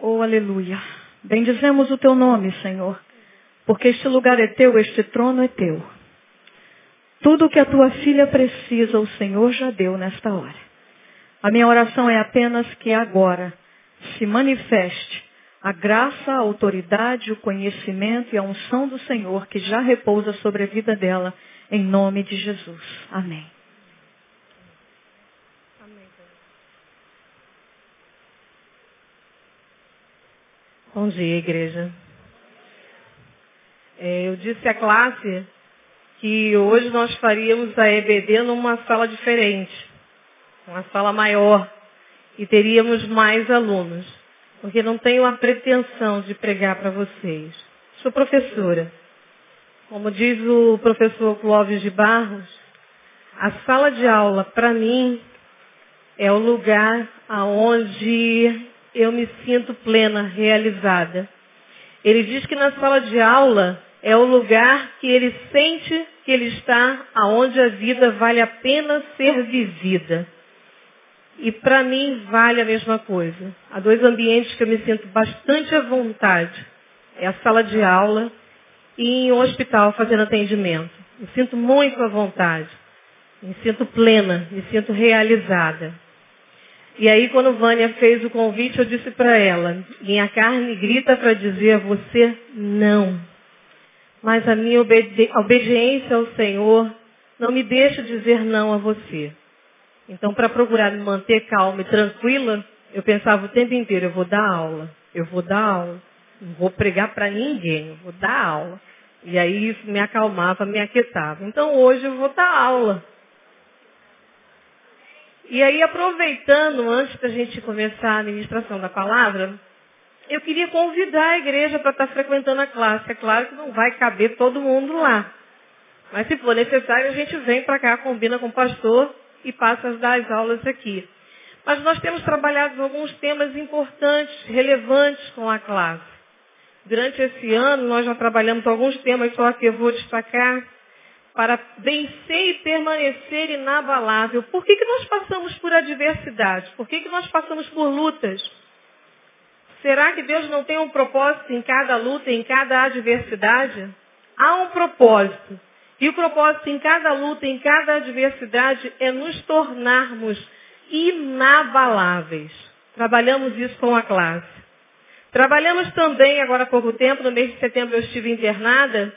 Oh, aleluia. Bendizemos o teu nome, Senhor, porque este lugar é teu, este trono é teu. Tudo o que a tua filha precisa, o Senhor já deu nesta hora. A minha oração é apenas que agora se manifeste a graça, a autoridade, o conhecimento e a unção do Senhor que já repousa sobre a vida dela, em nome de Jesus. Amém. Bom dia, igreja. É, eu disse à classe que hoje nós faríamos a EBD numa sala diferente, uma sala maior, e teríamos mais alunos, porque não tenho a pretensão de pregar para vocês. Sou professora. Como diz o professor Clóvis de Barros, a sala de aula, para mim, é o lugar aonde eu me sinto plena, realizada. Ele diz que na sala de aula é o lugar que ele sente que ele está aonde a vida vale a pena ser vivida. E para mim vale a mesma coisa. Há dois ambientes que eu me sinto bastante à vontade. É a sala de aula e em um hospital fazendo atendimento. Me sinto muito à vontade. Me sinto plena, me sinto realizada. E aí, quando Vânia fez o convite, eu disse para ela, minha carne grita para dizer a você não. Mas a minha obedi obediência ao Senhor não me deixa dizer não a você. Então, para procurar me manter calma e tranquila, eu pensava o tempo inteiro, eu vou dar aula, eu vou dar aula, não vou pregar para ninguém, eu vou dar aula. E aí isso me acalmava, me aquietava. Então hoje eu vou dar aula. E aí, aproveitando, antes da gente começar a ministração da palavra, eu queria convidar a igreja para estar frequentando a classe. É claro que não vai caber todo mundo lá. Mas se for necessário, a gente vem para cá, combina com o pastor e passa as aulas aqui. Mas nós temos trabalhado alguns temas importantes, relevantes com a classe. Durante esse ano, nós já trabalhamos alguns temas, só que eu vou destacar para vencer e permanecer inabalável. Por que, que nós passamos por adversidade? Por que, que nós passamos por lutas? Será que Deus não tem um propósito em cada luta, em cada adversidade? Há um propósito. E o propósito em cada luta, em cada adversidade, é nos tornarmos inabaláveis. Trabalhamos isso com a classe. Trabalhamos também, agora há pouco tempo, no mês de setembro eu estive internada,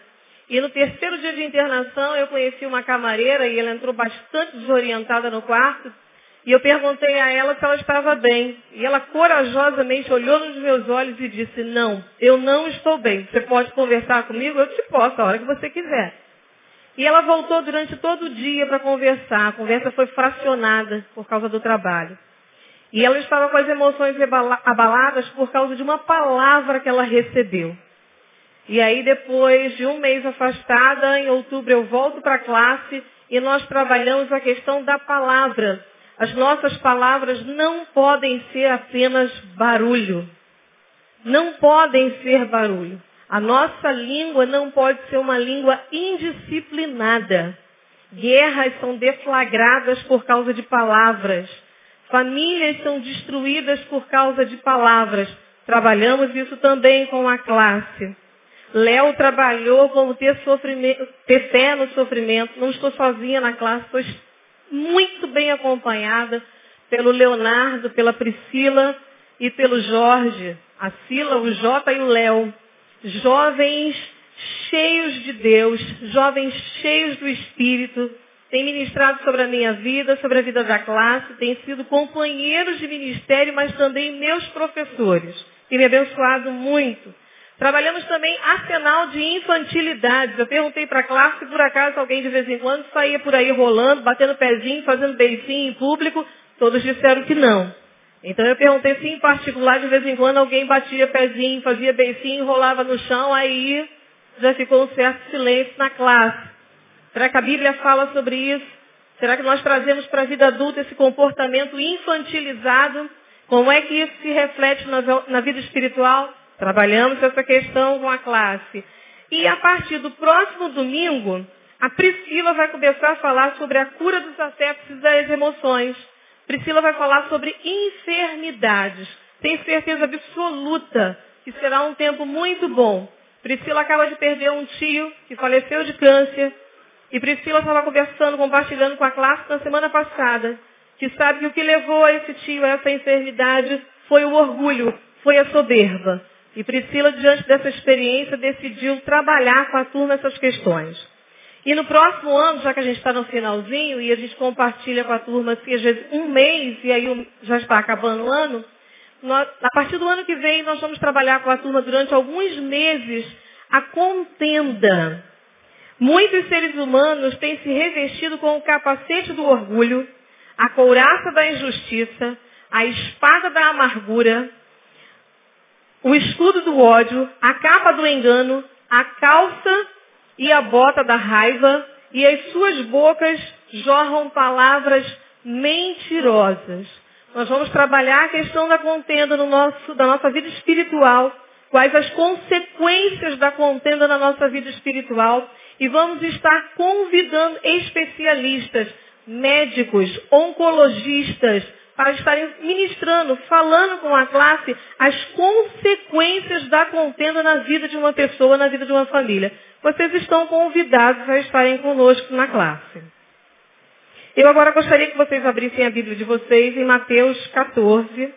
e no terceiro dia de internação eu conheci uma camareira e ela entrou bastante desorientada no quarto. E eu perguntei a ela se ela estava bem. E ela corajosamente olhou nos meus olhos e disse, não, eu não estou bem. Você pode conversar comigo? Eu te posso, a hora que você quiser. E ela voltou durante todo o dia para conversar. A conversa foi fracionada por causa do trabalho. E ela estava com as emoções abaladas por causa de uma palavra que ela recebeu. E aí depois de um mês afastada, em outubro eu volto para a classe e nós trabalhamos a questão da palavra. As nossas palavras não podem ser apenas barulho. Não podem ser barulho. A nossa língua não pode ser uma língua indisciplinada. Guerras são deflagradas por causa de palavras. Famílias são destruídas por causa de palavras. Trabalhamos isso também com a classe. Léo trabalhou como ter, ter fé no sofrimento. Não estou sozinha na classe, estou muito bem acompanhada pelo Leonardo, pela Priscila e pelo Jorge. A Sila, o Jota e o Léo. Jovens cheios de Deus, jovens cheios do Espírito, têm ministrado sobre a minha vida, sobre a vida da classe, têm sido companheiros de ministério, mas também meus professores. E me abençoado muito. Trabalhamos também arsenal de infantilidades. Eu perguntei para a classe se por acaso alguém de vez em quando saía por aí rolando, batendo pezinho, fazendo beicinho em público. Todos disseram que não. Então eu perguntei se em particular de vez em quando alguém batia pezinho, fazia beicinho, rolava no chão, aí já ficou um certo silêncio na classe. Será que a Bíblia fala sobre isso? Será que nós trazemos para a vida adulta esse comportamento infantilizado? Como é que isso se reflete na, na vida espiritual? Trabalhamos essa questão com a classe. E a partir do próximo domingo, a Priscila vai começar a falar sobre a cura dos afetos e das emoções. Priscila vai falar sobre enfermidades. tenho certeza absoluta que será um tempo muito bom. Priscila acaba de perder um tio que faleceu de câncer. E Priscila estava conversando, compartilhando com a classe na semana passada, que sabe que o que levou a esse tio a essa enfermidade foi o orgulho, foi a soberba. E Priscila, diante dessa experiência, decidiu trabalhar com a turma essas questões. E no próximo ano, já que a gente está no finalzinho e a gente compartilha com a turma, assim, às vezes um mês e aí já está acabando o ano, nós, a partir do ano que vem nós vamos trabalhar com a turma durante alguns meses a contenda. Muitos seres humanos têm se revestido com o capacete do orgulho, a couraça da injustiça, a espada da amargura, o escudo do ódio, a capa do engano, a calça e a bota da raiva, e as suas bocas jorram palavras mentirosas. Nós vamos trabalhar a questão da contenda no nosso, da nossa vida espiritual, quais as consequências da contenda na nossa vida espiritual, e vamos estar convidando especialistas, médicos, oncologistas, para estarem ministrando, falando com a classe as consequências da contenda na vida de uma pessoa, na vida de uma família. Vocês estão convidados a estarem conosco na classe. Eu agora gostaria que vocês abrissem a Bíblia de vocês em Mateus 14.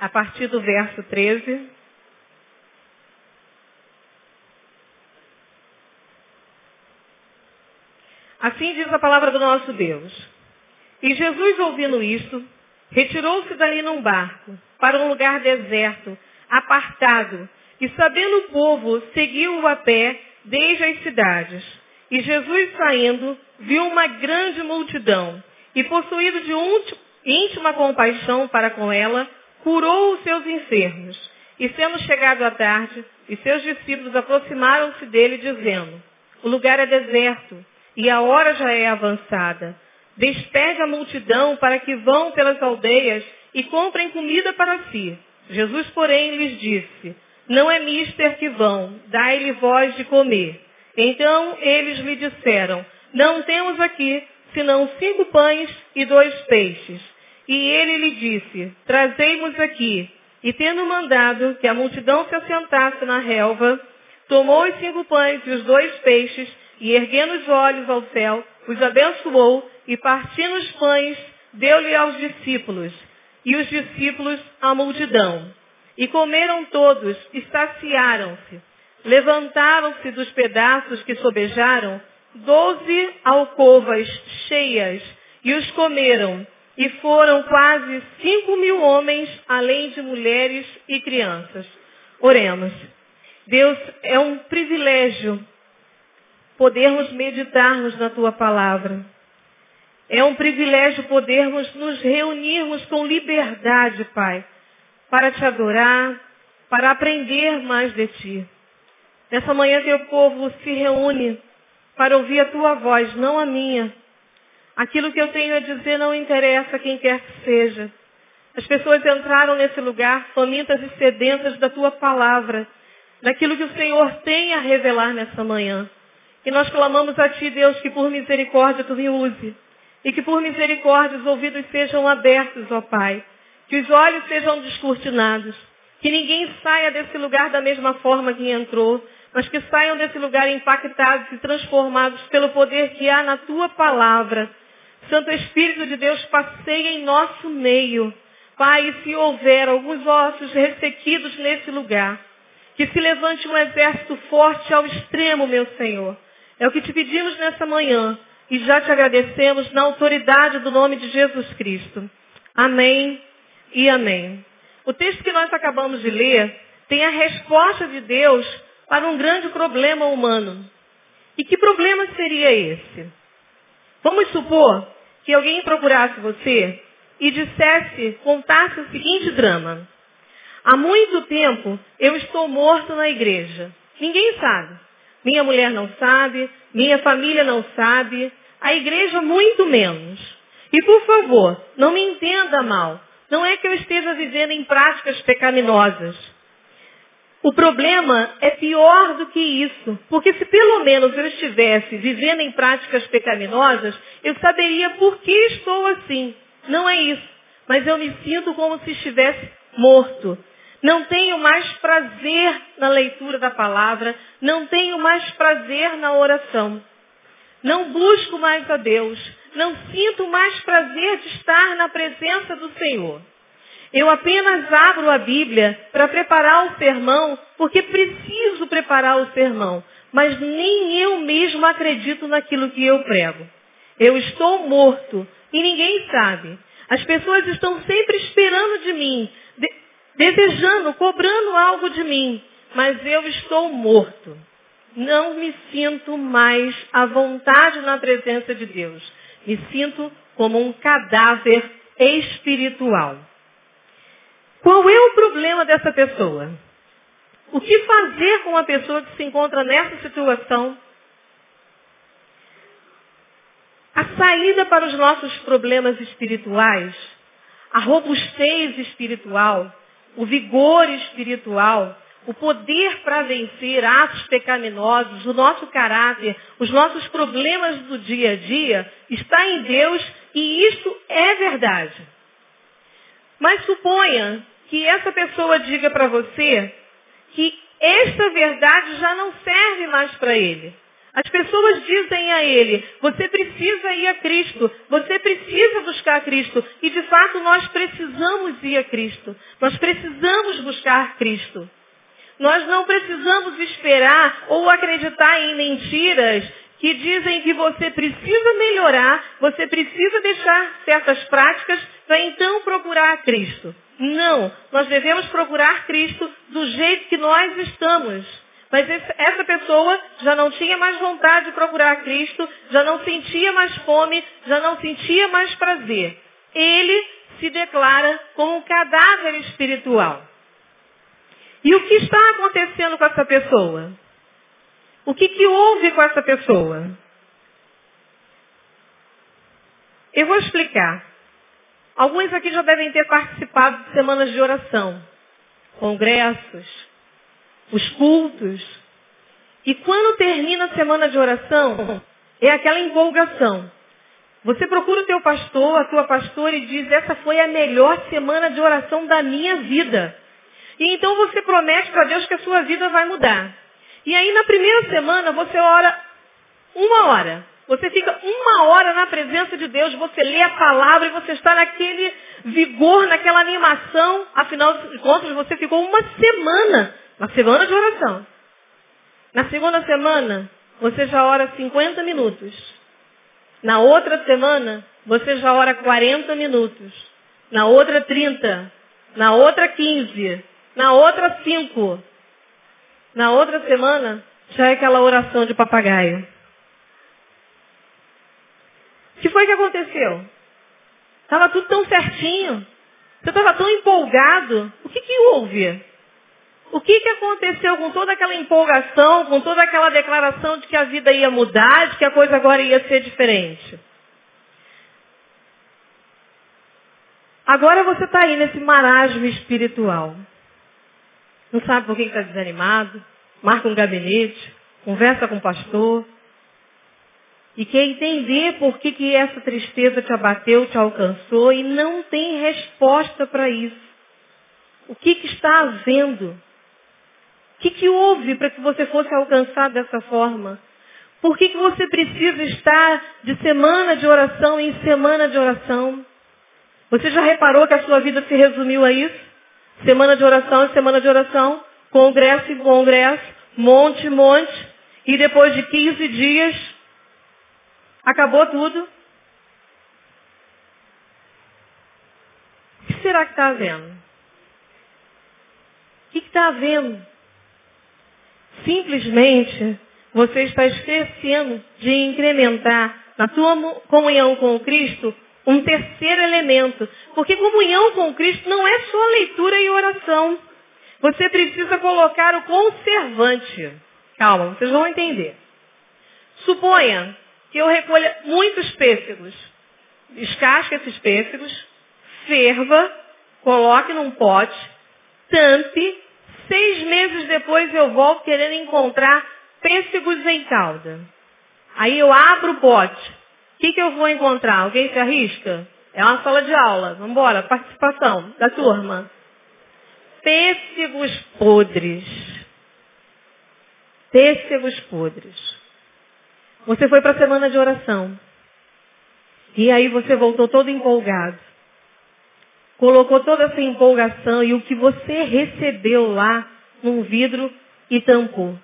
A partir do verso 13. Assim diz a palavra do nosso Deus. E Jesus, ouvindo isto, retirou-se dali num barco, para um lugar deserto, apartado, e sabendo o povo, seguiu-o a pé desde as cidades. E Jesus, saindo, viu uma grande multidão, e possuído de íntima compaixão para com ela, curou os seus enfermos. E sendo chegado à tarde, e seus discípulos aproximaram-se dele, dizendo, o lugar é deserto, e a hora já é avançada. Despede a multidão para que vão pelas aldeias e comprem comida para si. Jesus, porém, lhes disse, não é mister que vão, dai-lhe voz de comer. Então eles lhe disseram, não temos aqui senão cinco pães e dois peixes. E ele lhe disse, trazei-nos aqui. E tendo mandado que a multidão se assentasse na relva, tomou os cinco pães e os dois peixes e erguendo os olhos ao céu, os abençoou e partindo os pães, deu-lhe aos discípulos, e os discípulos à multidão. E comeram todos, e saciaram-se. Levantaram-se dos pedaços que sobejaram, doze alcovas cheias, e os comeram. E foram quase cinco mil homens, além de mulheres e crianças. Oremos. Deus, é um privilégio podermos meditarmos na tua palavra. É um privilégio podermos nos reunirmos com liberdade, Pai, para te adorar, para aprender mais de ti. Nessa manhã teu povo se reúne para ouvir a tua voz, não a minha. Aquilo que eu tenho a dizer não interessa quem quer que seja. As pessoas entraram nesse lugar famintas e sedentas da tua palavra, daquilo que o Senhor tem a revelar nessa manhã. E nós clamamos a Ti, Deus, que por misericórdia Tu me use. E que por misericórdia os ouvidos sejam abertos, ó Pai. Que os olhos sejam descortinados. Que ninguém saia desse lugar da mesma forma que entrou. Mas que saiam desse lugar impactados e transformados pelo poder que há na Tua palavra. Santo Espírito de Deus, passeia em nosso meio. Pai, se houver alguns ossos ressequidos nesse lugar, que se levante um exército forte ao extremo, meu Senhor é o que te pedimos nessa manhã e já te agradecemos na autoridade do nome de Jesus Cristo. Amém e amém. O texto que nós acabamos de ler tem a resposta de Deus para um grande problema humano. E que problema seria esse? Vamos supor que alguém procurasse você e dissesse, contasse o seguinte drama. Há muito tempo eu estou morto na igreja. Ninguém sabe. Minha mulher não sabe, minha família não sabe, a igreja muito menos. E por favor, não me entenda mal. Não é que eu esteja vivendo em práticas pecaminosas. O problema é pior do que isso, porque se pelo menos eu estivesse vivendo em práticas pecaminosas, eu saberia por que estou assim. Não é isso, mas eu me sinto como se estivesse morto. Não tenho mais prazer na leitura da palavra, não tenho mais prazer na oração. Não busco mais a Deus, não sinto mais prazer de estar na presença do Senhor. Eu apenas abro a Bíblia para preparar o sermão, porque preciso preparar o sermão, mas nem eu mesmo acredito naquilo que eu prego. Eu estou morto e ninguém sabe. As pessoas estão sempre esperando de mim, desejando, cobrando algo de mim, mas eu estou morto. Não me sinto mais à vontade na presença de Deus. Me sinto como um cadáver espiritual. Qual é o problema dessa pessoa? O que fazer com uma pessoa que se encontra nessa situação? A saída para os nossos problemas espirituais, a robustez espiritual, o vigor espiritual, o poder para vencer atos pecaminosos, o nosso caráter, os nossos problemas do dia a dia, está em Deus e isso é verdade. Mas suponha que essa pessoa diga para você que esta verdade já não serve mais para ele. As pessoas dizem a ele, você precisa ir a Cristo, você precisa buscar Cristo. E de fato nós precisamos ir a Cristo. Nós precisamos buscar Cristo. Nós não precisamos esperar ou acreditar em mentiras que dizem que você precisa melhorar, você precisa deixar certas práticas para então procurar a Cristo. Não, nós devemos procurar Cristo do jeito que nós estamos. Mas essa pessoa já não tinha mais vontade de procurar Cristo, já não sentia mais fome, já não sentia mais prazer. Ele se declara como um cadáver espiritual. E o que está acontecendo com essa pessoa? O que, que houve com essa pessoa? Eu vou explicar. Alguns aqui já devem ter participado de semanas de oração, congressos, os cultos. E quando termina a semana de oração, é aquela empolgação. Você procura o teu pastor, a tua pastora e diz, essa foi a melhor semana de oração da minha vida. E então você promete para Deus que a sua vida vai mudar. E aí na primeira semana você ora uma hora. Você fica uma hora na presença de Deus, você lê a palavra e você está naquele vigor, naquela animação. Afinal de contas, você ficou uma semana, uma semana de oração. Na segunda semana, você já ora 50 minutos. Na outra semana, você já ora 40 minutos. Na outra 30. Na outra 15. Na outra 5. Na outra semana, já é aquela oração de papagaio. O que foi que aconteceu? Estava tudo tão certinho. Você estava tão empolgado. O que, que houve? O que, que aconteceu com toda aquela empolgação, com toda aquela declaração de que a vida ia mudar, de que a coisa agora ia ser diferente? Agora você está aí nesse marasmo espiritual não sabe por que está desanimado, marca um gabinete, conversa com o pastor, e quer entender por que, que essa tristeza te abateu, te alcançou, e não tem resposta para isso. O que, que está havendo? Que, que houve para que você fosse alcançado dessa forma? Por que, que você precisa estar de semana de oração em semana de oração? Você já reparou que a sua vida se resumiu a isso? Semana de oração e semana de oração, congresso e congresso, monte, monte, e depois de 15 dias, acabou tudo. O que será que está havendo? O que está havendo? Simplesmente você está esquecendo de incrementar na tua comunhão com Cristo um terceiro elemento. Porque comunhão com Cristo não é só leitura e oração. Você precisa colocar o conservante. Calma, vocês vão entender. Suponha que eu recolha muitos pêssegos. Descasque esses pêssegos, ferva, coloque num pote, tampe, Seis meses depois eu volto querendo encontrar pêssegos em calda. Aí eu abro o pote. O que, que eu vou encontrar? Alguém se arrisca? É uma sala de aula. Vamos embora. Participação da turma. Pêssegos podres. Pêssegos podres. Você foi para a semana de oração. E aí você voltou todo empolgado. Colocou toda essa empolgação e o que você recebeu lá num vidro e tampou.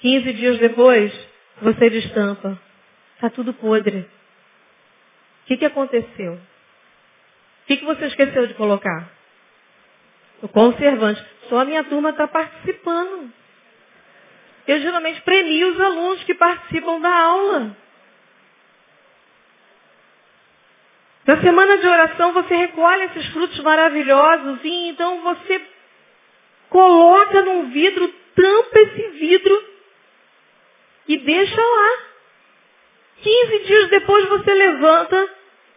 15 dias depois, você destampa. Está tudo podre. O que, que aconteceu? O que, que você esqueceu de colocar? O conservante. Só a minha turma está participando. Eu geralmente premio os alunos que participam da aula. Na semana de oração você recolhe esses frutos maravilhosos e então você coloca num vidro, tampa esse vidro e deixa lá. 15 dias depois você levanta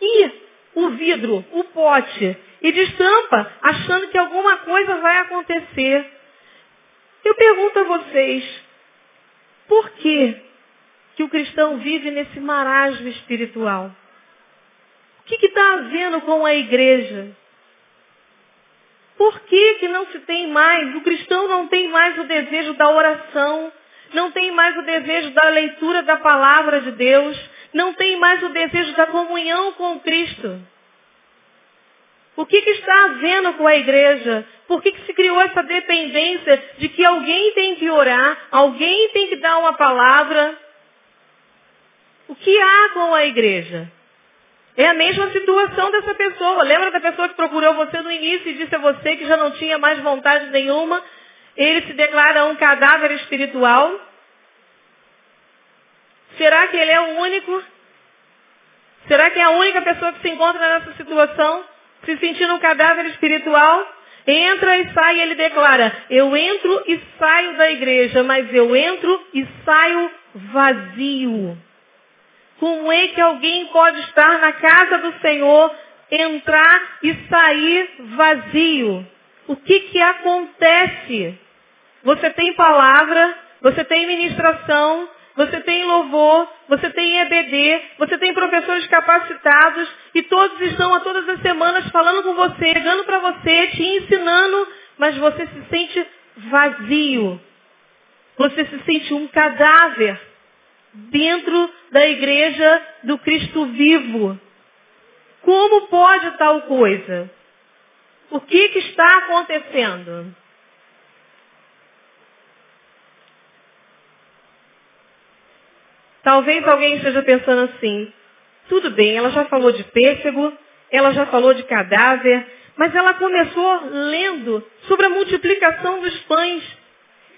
e o vidro, o pote, e destampa, achando que alguma coisa vai acontecer. Eu pergunto a vocês, por que, que o cristão vive nesse marasmo espiritual? O que está havendo com a igreja? Por que, que não se tem mais, o cristão não tem mais o desejo da oração, não tem mais o desejo da leitura da palavra de Deus, não tem mais o desejo da comunhão com Cristo? O que, que está havendo com a igreja? Por que, que se criou essa dependência de que alguém tem que orar, alguém tem que dar uma palavra? O que há com a igreja? É a mesma situação dessa pessoa. Lembra da pessoa que procurou você no início e disse a você que já não tinha mais vontade nenhuma? Ele se declara um cadáver espiritual? Será que ele é o único? Será que é a única pessoa que se encontra nessa situação? Se sentindo um cadáver espiritual? Entra e sai, ele declara, eu entro e saio da igreja, mas eu entro e saio vazio. Como é que alguém pode estar na casa do Senhor, entrar e sair vazio? O que que acontece? Você tem palavra, você tem ministração, você tem louvor, você tem EBD, você tem professores capacitados e todos estão a todas as semanas falando com você, dando para você, te ensinando, mas você se sente vazio. Você se sente um cadáver dentro da igreja do Cristo vivo. Como pode tal coisa? O que, que está acontecendo? Talvez alguém esteja pensando assim, tudo bem, ela já falou de pêssego, ela já falou de cadáver, mas ela começou lendo sobre a multiplicação dos pães.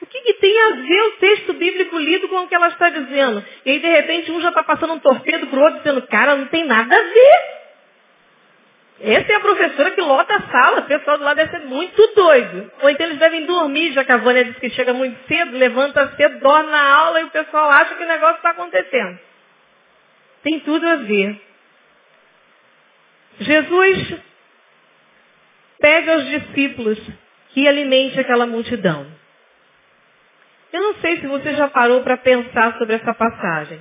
O que, que, tem a ver o texto bíblico lido com o que ela está dizendo? E aí, de repente, um já está passando um torpedo para o outro, dizendo, cara, não tem nada a ver. Essa é a professora que lota a sala, o pessoal do lado deve ser muito doido. Ou então eles devem dormir, já que a Vânia disse que chega muito cedo, levanta cedo, dorme na aula e o pessoal acha que o negócio está acontecendo. Tem tudo a ver. Jesus pede aos discípulos que alimente aquela multidão. Eu não sei se você já parou para pensar sobre essa passagem.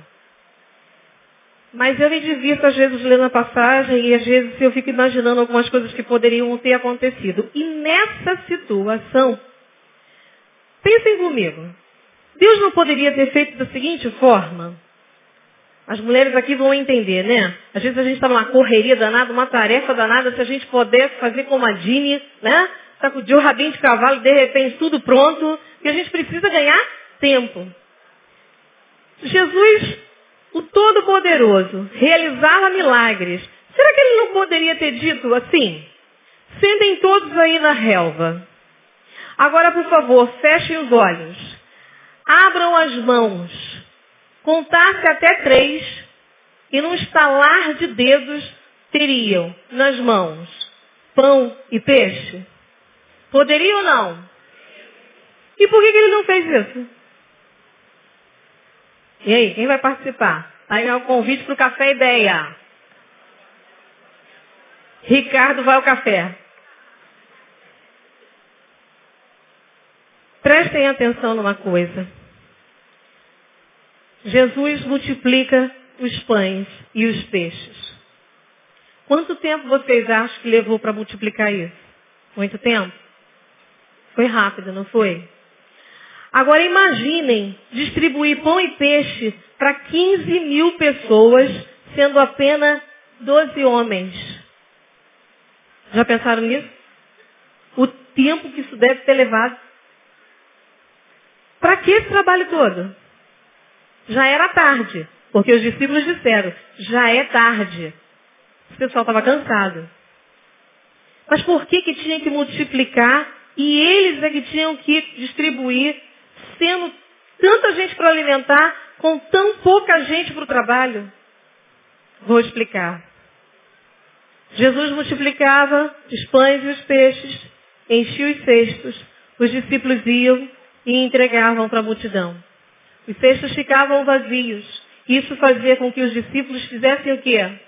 Mas eu me divirto às vezes lendo a passagem e às vezes eu fico imaginando algumas coisas que poderiam ter acontecido. E nessa situação, pensem comigo. Deus não poderia ter feito da seguinte forma? As mulheres aqui vão entender, né? Às vezes a gente está numa correria danada, uma tarefa danada, se a gente pudesse fazer como a Dini, né? Sacudir o rabinho de cavalo, de repente tudo pronto, e a gente precisa ganhar tempo. Jesus o Todo-Poderoso realizava milagres, será que ele não poderia ter dito assim? Sentem todos aí na relva. Agora, por favor, fechem os olhos. Abram as mãos. Contasse até três e num estalar de dedos teriam nas mãos pão e peixe. Poderia ou não? E por que, que ele não fez isso? E aí, quem vai participar? Aí é o convite para o Café Ideia. Ricardo vai ao café. Prestem atenção numa coisa. Jesus multiplica os pães e os peixes. Quanto tempo vocês acham que levou para multiplicar isso? Muito tempo? Foi rápido, não foi? Agora imaginem distribuir pão e peixe para 15 mil pessoas, sendo apenas 12 homens. Já pensaram nisso? O tempo que isso deve ter levado. Para que esse trabalho todo? Já era tarde, porque os discípulos disseram, já é tarde. O pessoal estava cansado. Mas por que, que tinha que multiplicar e eles é que tinham que distribuir, sendo tanta gente para alimentar, com tão pouca gente para o trabalho? Vou explicar. Jesus multiplicava os pães e os peixes, enchia os cestos, os discípulos iam e entregavam para a multidão. Os cestos ficavam vazios. Isso fazia com que os discípulos fizessem o quê?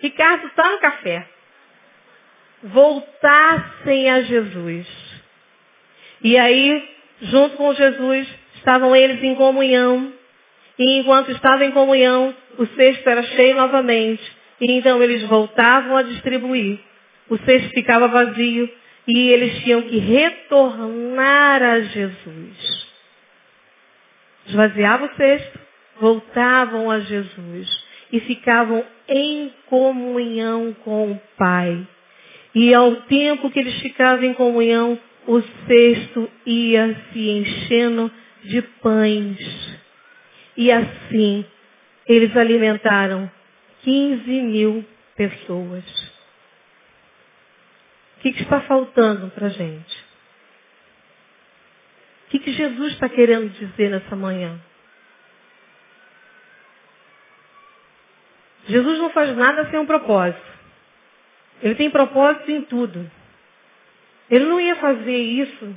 Ricardo está no café. Voltassem a Jesus. E aí, junto com Jesus, estavam eles em comunhão. E enquanto estavam em comunhão, o cesto era cheio novamente. E então eles voltavam a distribuir. O cesto ficava vazio e eles tinham que retornar a Jesus. Esvaziavam o cesto, voltavam a Jesus e ficavam em comunhão com o Pai. E ao tempo que eles ficavam em comunhão, o cesto ia se enchendo de pães. E assim, eles alimentaram 15 mil pessoas. O que, que está faltando para a gente? O que, que Jesus está querendo dizer nessa manhã? Jesus não faz nada sem um propósito. Ele tem propósito em tudo. Ele não ia fazer isso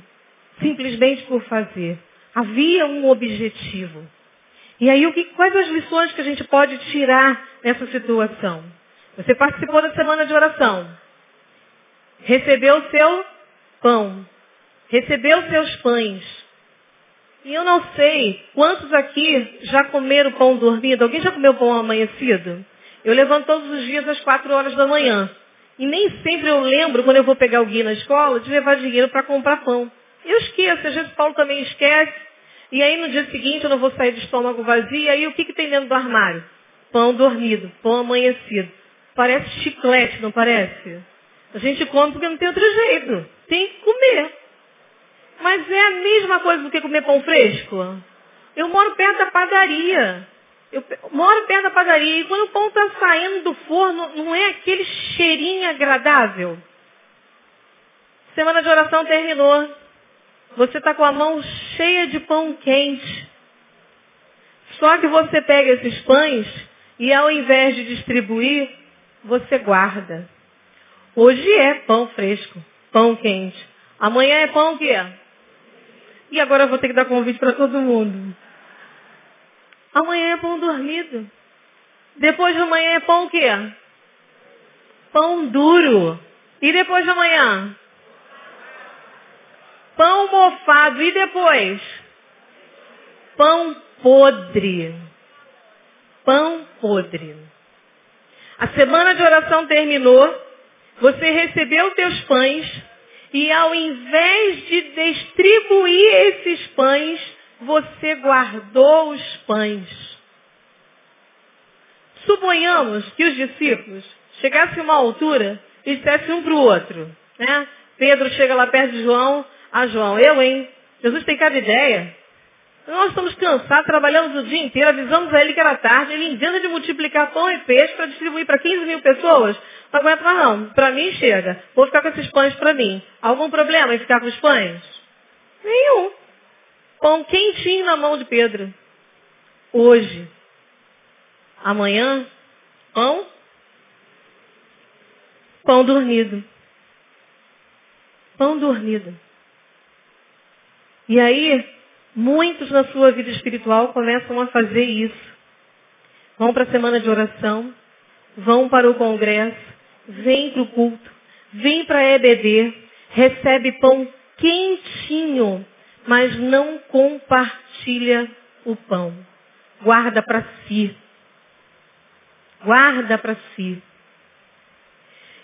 simplesmente por fazer. Havia um objetivo. E aí, o que, quais as lições que a gente pode tirar nessa situação? Você participou da semana de oração. Recebeu o seu pão. Recebeu os seus pães. E eu não sei quantos aqui já comeram pão dormido. Alguém já comeu pão amanhecido? Eu levanto todos os dias às quatro horas da manhã. E nem sempre eu lembro, quando eu vou pegar guia na escola, de levar dinheiro para comprar pão. Eu esqueço, às vezes Paulo também esquece. E aí no dia seguinte eu não vou sair de estômago vazio. E aí o que, que tem dentro do armário? Pão dormido, pão amanhecido. Parece chiclete, não parece? A gente come porque não tem outro jeito. Tem que comer. Mas é a mesma coisa do que comer pão fresco. Eu moro perto da padaria. Eu moro perto da padaria e quando o pão está saindo do forno, não é aquele cheirinho agradável? Semana de oração terminou. Você está com a mão cheia de pão quente. Só que você pega esses pães e ao invés de distribuir, você guarda. Hoje é pão fresco, pão quente. Amanhã é pão o quê? E agora eu vou ter que dar convite para todo mundo. Amanhã é pão dormido. Depois de amanhã é pão o quê? Pão duro. E depois de amanhã? Pão mofado. E depois? Pão podre. Pão podre. A semana de oração terminou. Você recebeu teus pães. E ao invés de distribuir esses pães, você guardou os pães. Suponhamos que os discípulos chegassem a uma altura e dissessem um para o outro. Né? Pedro chega lá perto de João. Ah, João, eu, hein? Jesus tem cada ideia. Nós estamos cansados, trabalhamos o dia inteiro, avisamos a ele que era tarde, ele inventa de multiplicar pão e peixe para distribuir para 15 mil pessoas. Não aguenta mais não. Para mim chega. Vou ficar com esses pães para mim. Algum problema em ficar com os pães? Nenhum. Pão quentinho na mão de Pedro. Hoje. Amanhã, pão. Pão dormido. Pão dormido. E aí, muitos na sua vida espiritual começam a fazer isso. Vão para a semana de oração, vão para o congresso, vêm para o culto, vêm para a EBD, recebe pão quentinho, mas não compartilha o pão. Guarda para si. Guarda para si.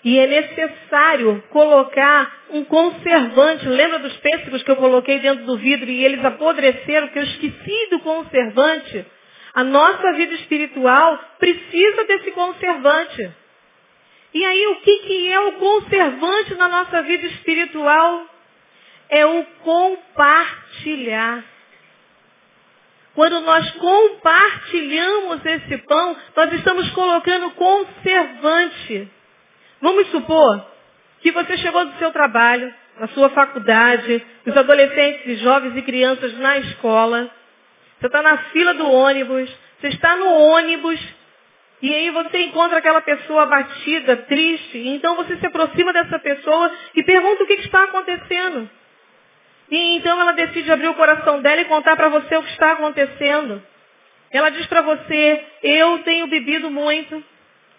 E é necessário colocar um conservante. Lembra dos pêssegos que eu coloquei dentro do vidro e eles apodreceram, que eu esqueci do conservante? A nossa vida espiritual precisa desse conservante. E aí, o que, que é o conservante na nossa vida espiritual? É o compartilhar. Quando nós compartilhamos esse pão, nós estamos colocando conservante. Vamos supor que você chegou do seu trabalho, na sua faculdade, os adolescentes jovens e crianças na escola, você está na fila do ônibus, você está no ônibus, e aí você encontra aquela pessoa abatida, triste, então você se aproxima dessa pessoa e pergunta o que está acontecendo. E então ela decide abrir o coração dela e contar para você o que está acontecendo. Ela diz para você, eu tenho bebido muito,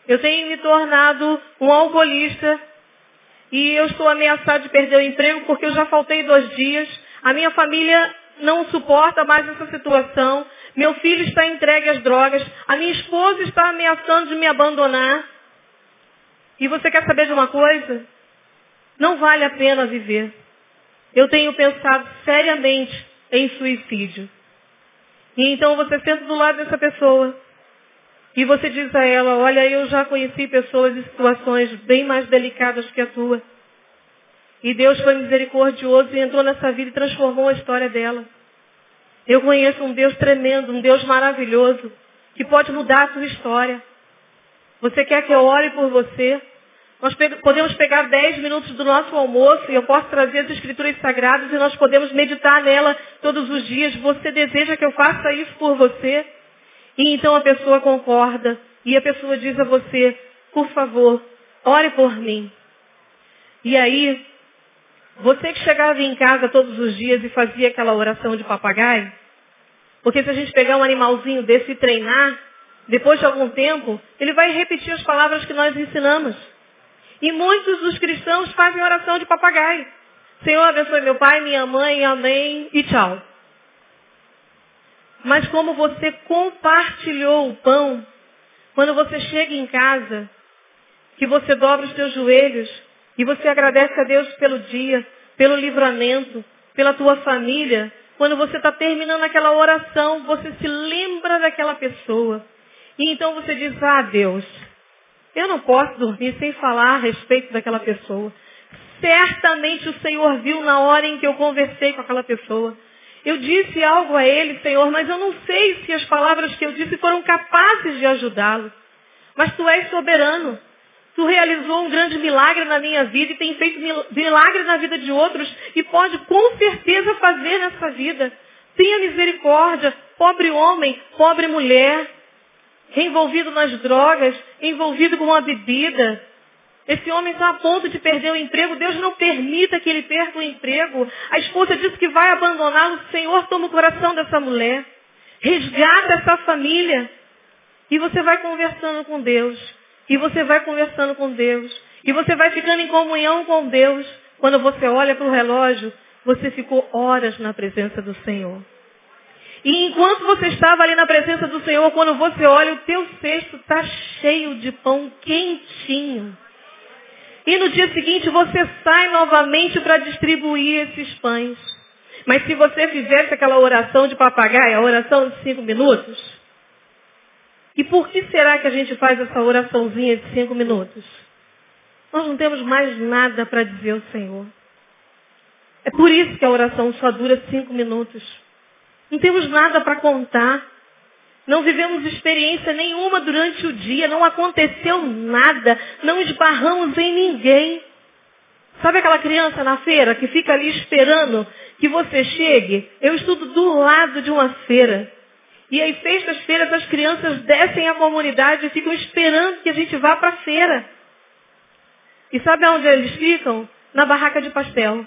eu tenho me tornado um alcoolista e eu estou ameaçado de perder o emprego porque eu já faltei dois dias. A minha família não suporta mais essa situação. Meu filho está entregue às drogas. A minha esposa está ameaçando de me abandonar. E você quer saber de uma coisa? Não vale a pena viver. Eu tenho pensado seriamente em suicídio. E então você senta do lado dessa pessoa e você diz a ela, olha, eu já conheci pessoas em situações bem mais delicadas que a tua. E Deus foi misericordioso e entrou nessa vida e transformou a história dela. Eu conheço um Deus tremendo, um Deus maravilhoso, que pode mudar a sua história. Você quer que eu ore por você? Nós podemos pegar 10 minutos do nosso almoço e eu posso trazer as escrituras sagradas e nós podemos meditar nela todos os dias. Você deseja que eu faça isso por você? E então a pessoa concorda e a pessoa diz a você, por favor, ore por mim. E aí, você que chegava em casa todos os dias e fazia aquela oração de papagaio, porque se a gente pegar um animalzinho desse e treinar, depois de algum tempo, ele vai repetir as palavras que nós ensinamos. E muitos dos cristãos fazem oração de papagaio. Senhor, abençoe meu pai, minha mãe, amém e tchau. Mas como você compartilhou o pão, quando você chega em casa, que você dobra os seus joelhos e você agradece a Deus pelo dia, pelo livramento, pela tua família, quando você está terminando aquela oração, você se lembra daquela pessoa. E então você diz, ah Deus, eu não posso dormir sem falar a respeito daquela pessoa. Certamente o Senhor viu na hora em que eu conversei com aquela pessoa. Eu disse algo a ele, Senhor, mas eu não sei se as palavras que eu disse foram capazes de ajudá-lo. Mas tu és soberano. Tu realizou um grande milagre na minha vida e tem feito milagre na vida de outros e pode com certeza fazer nessa vida. Tenha misericórdia, pobre homem, pobre mulher, envolvido nas drogas, envolvido com uma bebida, esse homem está a ponto de perder o emprego. Deus não permita que ele perca o emprego. A esposa disse que vai abandoná-lo. Senhor, toma o coração dessa mulher. Resgata essa família. E você vai conversando com Deus. E você vai conversando com Deus. E você vai ficando em comunhão com Deus. Quando você olha para o relógio, você ficou horas na presença do Senhor. E enquanto você estava ali na presença do Senhor, quando você olha, o teu cesto está cheio de pão quentinho. E no dia seguinte você sai novamente para distribuir esses pães. Mas se você fizesse aquela oração de papagaio, a oração de cinco minutos, e por que será que a gente faz essa oraçãozinha de cinco minutos? Nós não temos mais nada para dizer ao Senhor. É por isso que a oração só dura cinco minutos. Não temos nada para contar. Não vivemos experiência nenhuma durante o dia, não aconteceu nada, não esbarramos em ninguém. Sabe aquela criança na feira que fica ali esperando que você chegue? Eu estudo do lado de uma feira. E aí, sextas-feiras, as crianças descem a comunidade e ficam esperando que a gente vá para a feira. E sabe onde eles ficam? Na barraca de pastel.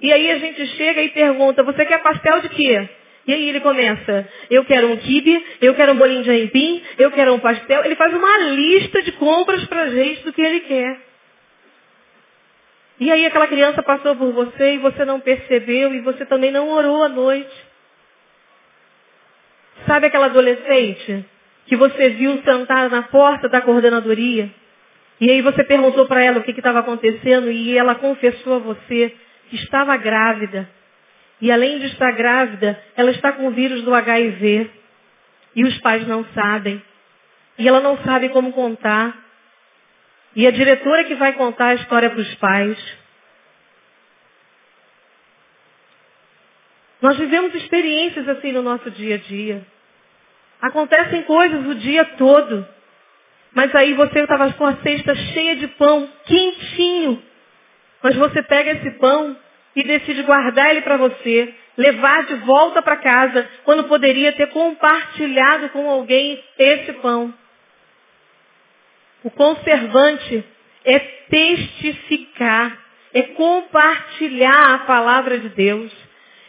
E aí a gente chega e pergunta, você quer pastel de quê? E aí ele começa, eu quero um kibe, eu quero um bolinho de aipim, eu quero um pastel. Ele faz uma lista de compras para gente do que ele quer. E aí aquela criança passou por você e você não percebeu e você também não orou à noite. Sabe aquela adolescente que você viu sentada na porta da coordenadoria? E aí você perguntou para ela o que estava acontecendo e ela confessou a você estava grávida. E além de estar grávida, ela está com o vírus do HIV. E os pais não sabem. E ela não sabe como contar. E a diretora que vai contar a história para os pais. Nós vivemos experiências assim no nosso dia a dia. Acontecem coisas o dia todo. Mas aí você estava com a cesta cheia de pão, quentinho. Mas você pega esse pão e decide guardar ele para você, levar de volta para casa, quando poderia ter compartilhado com alguém esse pão. O conservante é testificar, é compartilhar a palavra de Deus.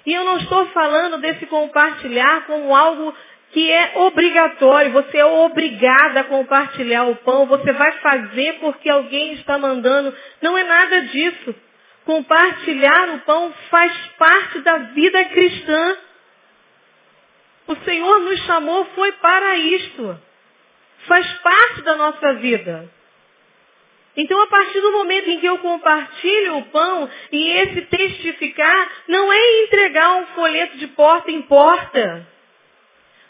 E eu não estou falando desse compartilhar como algo que é obrigatório, você é obrigada a compartilhar o pão, você vai fazer porque alguém está mandando. Não é nada disso. Compartilhar o pão faz parte da vida cristã. O Senhor nos chamou foi para isto. Faz parte da nossa vida. Então, a partir do momento em que eu compartilho o pão e esse testificar, não é entregar um folheto de porta em porta.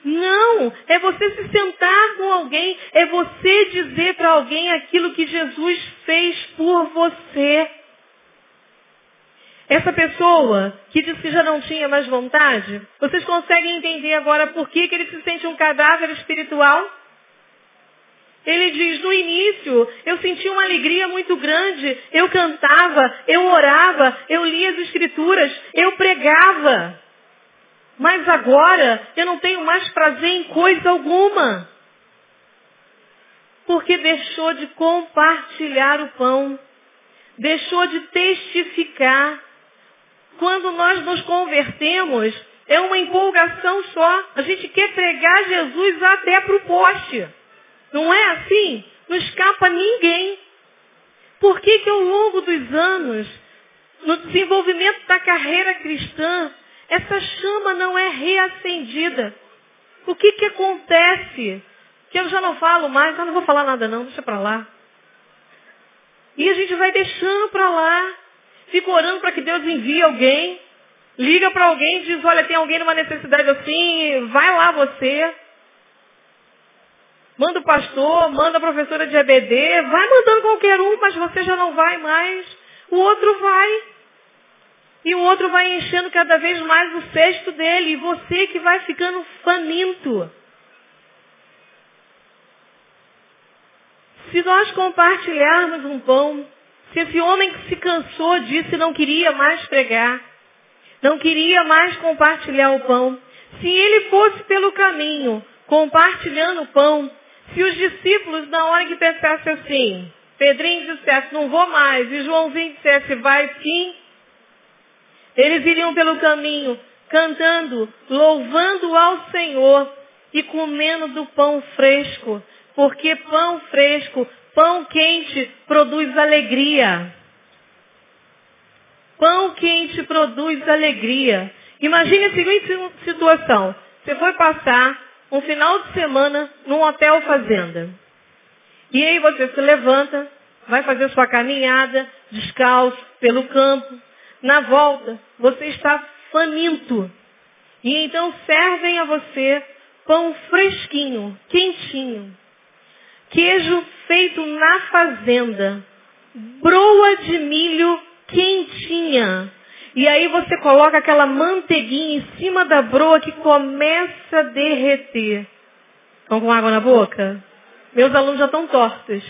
Não, é você se sentar com alguém, é você dizer para alguém aquilo que Jesus fez por você. Essa pessoa que disse que já não tinha mais vontade, vocês conseguem entender agora por que, que ele se sente um cadáver espiritual? Ele diz, no início, eu senti uma alegria muito grande, eu cantava, eu orava, eu lia as escrituras, eu pregava. Mas agora eu não tenho mais prazer em coisa alguma. Porque deixou de compartilhar o pão. Deixou de testificar. Quando nós nos convertemos, é uma empolgação só. A gente quer pregar Jesus até para o poste. Não é assim? Não escapa ninguém. Por que que ao longo dos anos, no desenvolvimento da carreira cristã, essa chama não é reacendida. O que, que acontece? Que eu já não falo mais, eu não vou falar nada não, deixa para lá. E a gente vai deixando para lá. Fica orando para que Deus envie alguém. Liga para alguém e diz, olha, tem alguém numa necessidade assim, vai lá você. Manda o pastor, manda a professora de EBD, vai mandando qualquer um, mas você já não vai mais. O outro vai. E o outro vai enchendo cada vez mais o cesto dele. E você que vai ficando faminto. Se nós compartilharmos um pão, se esse homem que se cansou disso e não queria mais pregar, não queria mais compartilhar o pão, se ele fosse pelo caminho compartilhando o pão, se os discípulos, na hora que pensassem assim, Pedrinho dissesse, não vou mais, e Joãozinho dissesse, vai sim, eles iriam pelo caminho cantando, louvando ao Senhor e comendo do pão fresco, porque pão fresco, pão quente produz alegria. Pão quente produz alegria. Imagine a seguinte situação. Você foi passar um final de semana num hotel fazenda. E aí você se levanta, vai fazer sua caminhada, descalço, pelo campo, na volta, você está faminto. E então servem a você pão fresquinho, quentinho, queijo feito na fazenda, broa de milho quentinha. E aí você coloca aquela manteiguinha em cima da broa que começa a derreter. Estão com água na boca? Meus alunos já estão tortos.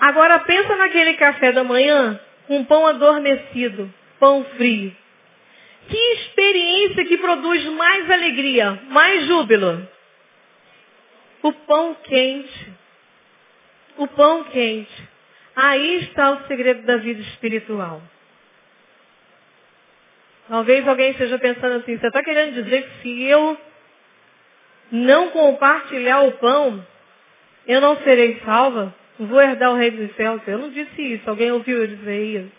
Agora pensa naquele café da manhã com pão adormecido, pão frio. Que experiência que produz mais alegria, mais júbilo? O pão quente. O pão quente. Aí está o segredo da vida espiritual. Talvez alguém esteja pensando assim, você está querendo dizer que se eu não compartilhar o pão, eu não serei salva? Vou herdar o reino dos céus. Eu não disse isso. Alguém ouviu eu dizer isso?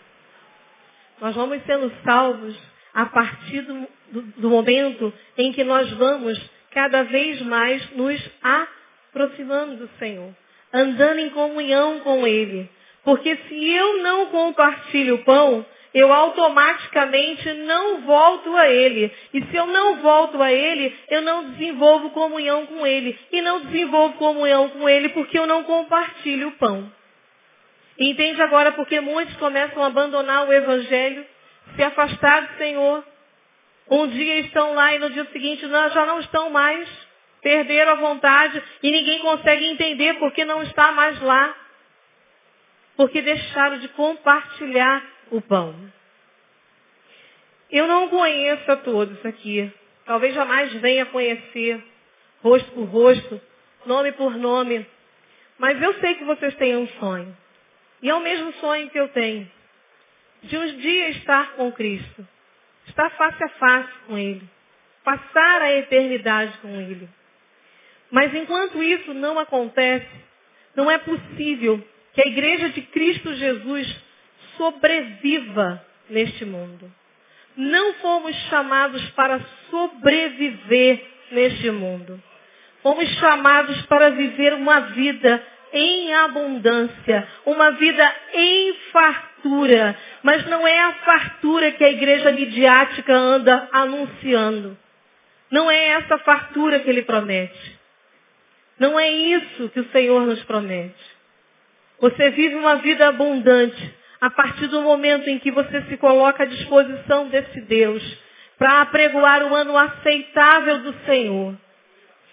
Nós vamos sendo salvos a partir do, do, do momento em que nós vamos cada vez mais nos aproximando do Senhor. Andando em comunhão com Ele. Porque se eu não compartilho o pão, eu automaticamente não volto a Ele. E se eu não volto a Ele, eu não desenvolvo comunhão com Ele. E não desenvolvo comunhão com Ele porque eu não compartilho o pão. Entende agora porque muitos começam a abandonar o Evangelho, se afastar do Senhor. Um dia estão lá e no dia seguinte já não estão mais. Perderam a vontade e ninguém consegue entender porque não está mais lá. Porque deixaram de compartilhar o pão. Eu não conheço a todos aqui. Talvez jamais venha conhecer, rosto por rosto, nome por nome. Mas eu sei que vocês têm um sonho. E é o mesmo sonho que eu tenho. De um dia estar com Cristo. Estar face a face com Ele. Passar a eternidade com Ele. Mas enquanto isso não acontece, não é possível que a igreja de Cristo Jesus sobreviva neste mundo. Não fomos chamados para sobreviver neste mundo. Fomos chamados para viver uma vida em abundância, uma vida em fartura. Mas não é a fartura que a igreja midiática anda anunciando. Não é essa fartura que ele promete. Não é isso que o Senhor nos promete. Você vive uma vida abundante a partir do momento em que você se coloca à disposição desse Deus para apregoar o ano aceitável do Senhor,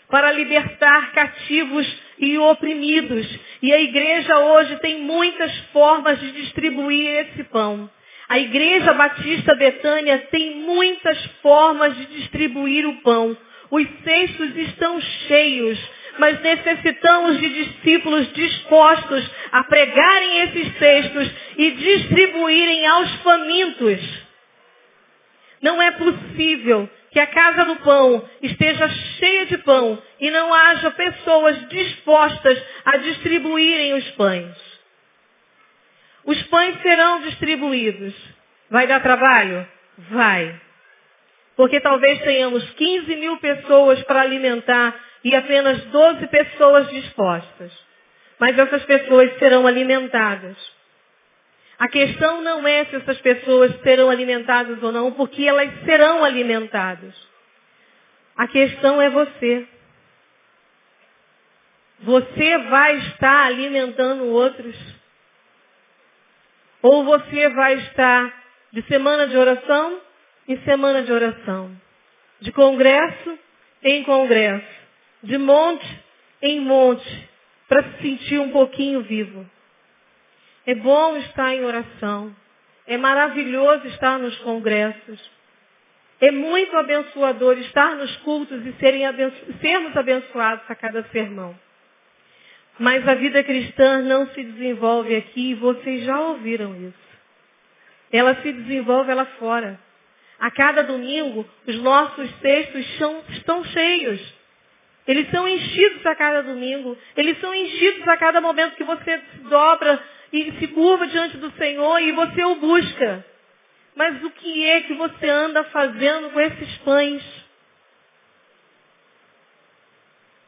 para libertar cativos e oprimidos. E a igreja hoje tem muitas formas de distribuir esse pão. A Igreja Batista Betânia tem muitas formas de distribuir o pão. Os cestos estão cheios mas necessitamos de discípulos dispostos a pregarem esses textos e distribuírem aos famintos. Não é possível que a casa do pão esteja cheia de pão e não haja pessoas dispostas a distribuírem os pães. Os pães serão distribuídos. Vai dar trabalho? Vai. Porque talvez tenhamos 15 mil pessoas para alimentar e apenas 12 pessoas dispostas. Mas essas pessoas serão alimentadas. A questão não é se essas pessoas serão alimentadas ou não, porque elas serão alimentadas. A questão é você. Você vai estar alimentando outros? Ou você vai estar de semana de oração em semana de oração? De congresso em congresso? De monte em monte, para se sentir um pouquinho vivo. É bom estar em oração. É maravilhoso estar nos congressos. É muito abençoador estar nos cultos e abenço sermos abençoados a cada sermão. Mas a vida cristã não se desenvolve aqui e vocês já ouviram isso. Ela se desenvolve lá fora. A cada domingo, os nossos textos estão cheios. Eles são enchidos a cada domingo. Eles são enchidos a cada momento que você se dobra e se curva diante do Senhor e você o busca. Mas o que é que você anda fazendo com esses pães?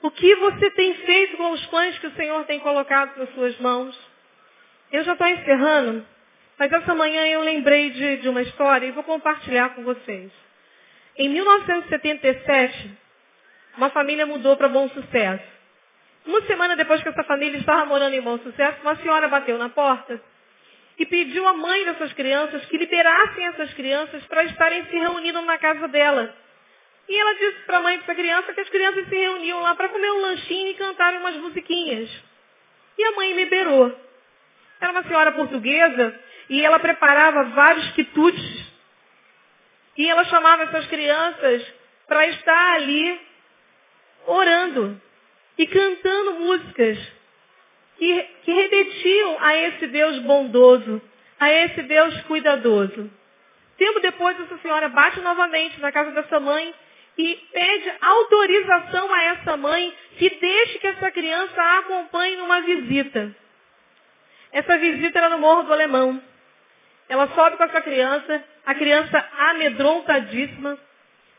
O que você tem feito com os pães que o Senhor tem colocado nas suas mãos? Eu já estou encerrando, mas essa manhã eu lembrei de, de uma história e vou compartilhar com vocês. Em 1977, uma família mudou para Bom Sucesso. Uma semana depois que essa família estava morando em Bom Sucesso, uma senhora bateu na porta e pediu à mãe dessas crianças que liberassem essas crianças para estarem se reunindo na casa dela. E ela disse para a mãe dessa criança que as crianças se reuniam lá para comer um lanchinho e cantar umas musiquinhas. E a mãe liberou. Era uma senhora portuguesa e ela preparava vários quitutes. E ela chamava essas crianças para estar ali orando e cantando músicas que, que a esse Deus bondoso, a esse Deus cuidadoso. Tempo depois, essa senhora bate novamente na casa dessa mãe e pede autorização a essa mãe que deixe que essa criança a acompanhe numa visita. Essa visita era no Morro do Alemão. Ela sobe com essa criança, a criança amedrontadíssima,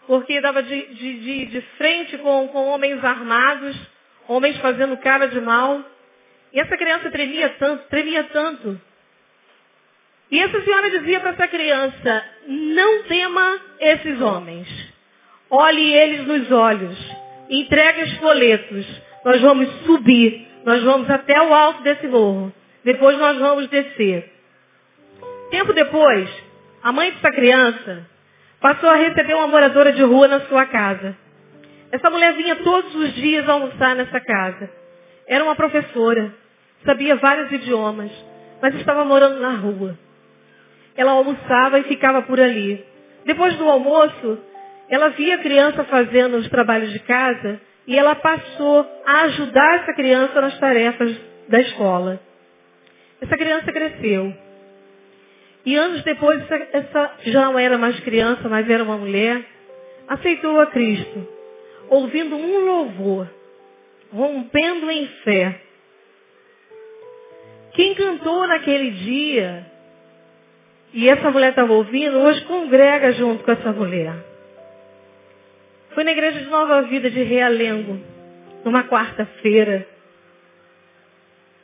porque dava de, de, de, de frente com, com homens armados, homens fazendo cara de mal. E essa criança tremia tanto, tremia tanto. E essa senhora dizia para essa criança, não tema esses homens. Olhe eles nos olhos. Entregue os folhetos. Nós vamos subir. Nós vamos até o alto desse morro. Depois nós vamos descer. Tempo depois, a mãe dessa criança passou a receber uma moradora de rua na sua casa. Essa mulher vinha todos os dias almoçar nessa casa. Era uma professora, sabia vários idiomas, mas estava morando na rua. Ela almoçava e ficava por ali. Depois do almoço, ela via a criança fazendo os trabalhos de casa e ela passou a ajudar essa criança nas tarefas da escola. Essa criança cresceu. E anos depois, essa, essa já não era mais criança, mas era uma mulher, aceitou a Cristo, ouvindo um louvor, rompendo em fé. Quem cantou naquele dia, e essa mulher estava ouvindo, hoje congrega junto com essa mulher. Foi na igreja de Nova Vida de Realengo, numa quarta-feira.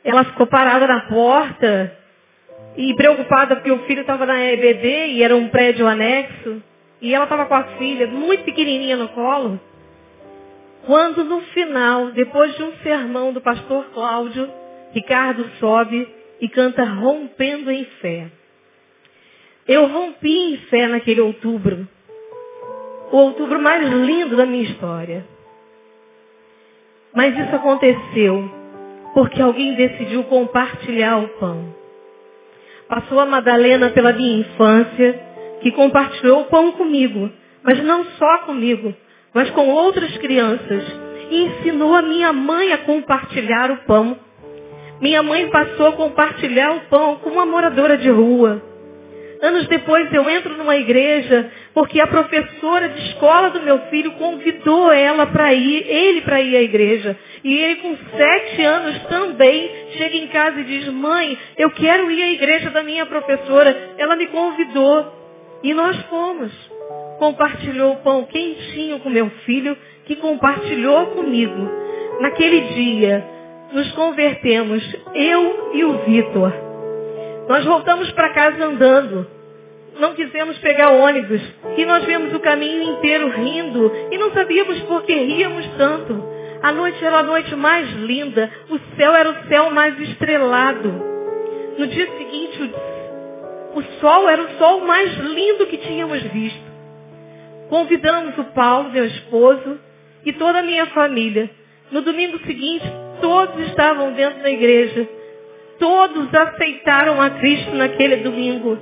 Ela ficou parada na porta e preocupada porque o filho estava na EBD e era um prédio anexo. E ela estava com a filha, muito pequenininha no colo. Quando no final, depois de um sermão do pastor Cláudio, Ricardo sobe e canta Rompendo em Fé. Eu rompi em fé naquele outubro. O outubro mais lindo da minha história. Mas isso aconteceu porque alguém decidiu compartilhar o pão. Passou a Madalena pela minha infância, que compartilhou o pão comigo, mas não só comigo, mas com outras crianças, e ensinou a minha mãe a compartilhar o pão. Minha mãe passou a compartilhar o pão com uma moradora de rua. Anos depois eu entro numa igreja porque a professora de escola do meu filho convidou ela para ir, ele para ir à igreja. E ele com sete anos também chega em casa e diz, mãe, eu quero ir à igreja da minha professora. Ela me convidou. E nós fomos. Compartilhou o pão quentinho com meu filho, que compartilhou comigo. Naquele dia, nos convertemos, eu e o Vitor. Nós voltamos para casa andando. Não quisemos pegar ônibus. E nós vemos o caminho inteiro rindo. E não sabíamos por que ríamos tanto. A noite era a noite mais linda. O céu era o céu mais estrelado. No dia seguinte, o sol era o sol mais lindo que tínhamos visto. Convidamos o Paulo, meu esposo, e toda a minha família. No domingo seguinte, todos estavam dentro da igreja. Todos aceitaram a Cristo naquele domingo.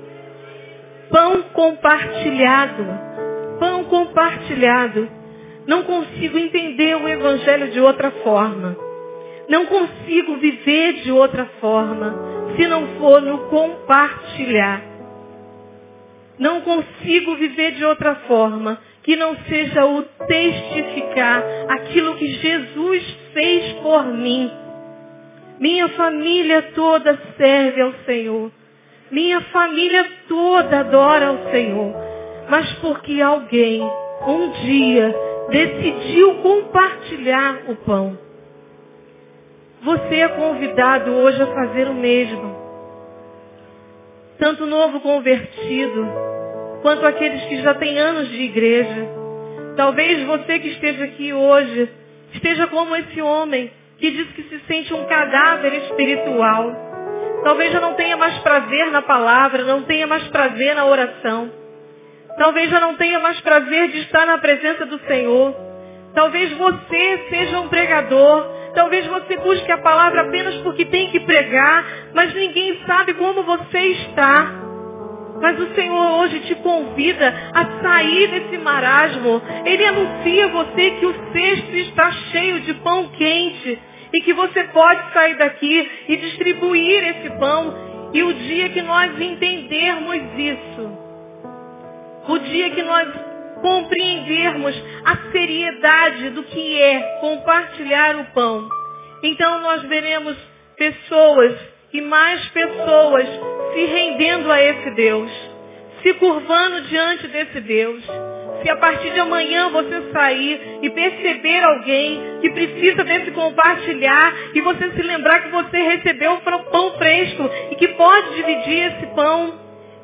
Pão compartilhado. Pão compartilhado. Não consigo entender o Evangelho de outra forma. Não consigo viver de outra forma se não for no compartilhar. Não consigo viver de outra forma que não seja o testificar aquilo que Jesus fez por mim minha família toda serve ao Senhor. Minha família toda adora ao Senhor. Mas porque alguém, um dia, decidiu compartilhar o pão. Você é convidado hoje a fazer o mesmo. Tanto o novo convertido, quanto aqueles que já têm anos de igreja. Talvez você que esteja aqui hoje, esteja como esse homem, que diz que se sente um cadáver espiritual. Talvez já não tenha mais prazer na palavra, não tenha mais prazer na oração. Talvez já não tenha mais prazer de estar na presença do Senhor. Talvez você seja um pregador. Talvez você busque a palavra apenas porque tem que pregar, mas ninguém sabe como você está. Mas o Senhor hoje te convida a sair desse marasmo. Ele anuncia a você que o cesto está cheio de pão quente e que você pode sair daqui e distribuir esse pão. E o dia que nós entendermos isso, o dia que nós compreendermos a seriedade do que é compartilhar o pão, então nós veremos pessoas e mais pessoas se rendendo a esse Deus, se curvando diante desse Deus. Se a partir de amanhã você sair e perceber alguém que precisa desse compartilhar e você se lembrar que você recebeu um pão fresco e que pode dividir esse pão,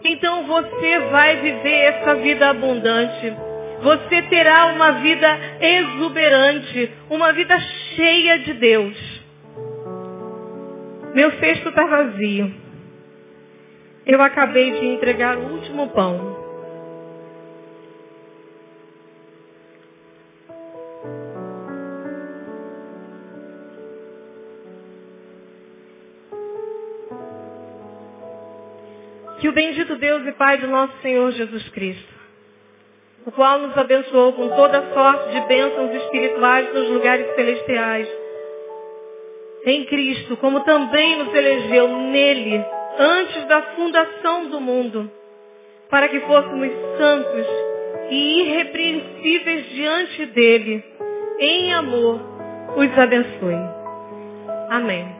então você vai viver essa vida abundante. Você terá uma vida exuberante, uma vida cheia de Deus. Meu cesto está vazio. Eu acabei de entregar o último pão. Que o bendito Deus e Pai do nosso Senhor Jesus Cristo, o qual nos abençoou com toda sorte de bênçãos espirituais nos lugares celestiais, em Cristo, como também nos elegeu nele, antes da fundação do mundo, para que fôssemos santos e irrepreensíveis diante dele, em amor, os abençoe. Amém.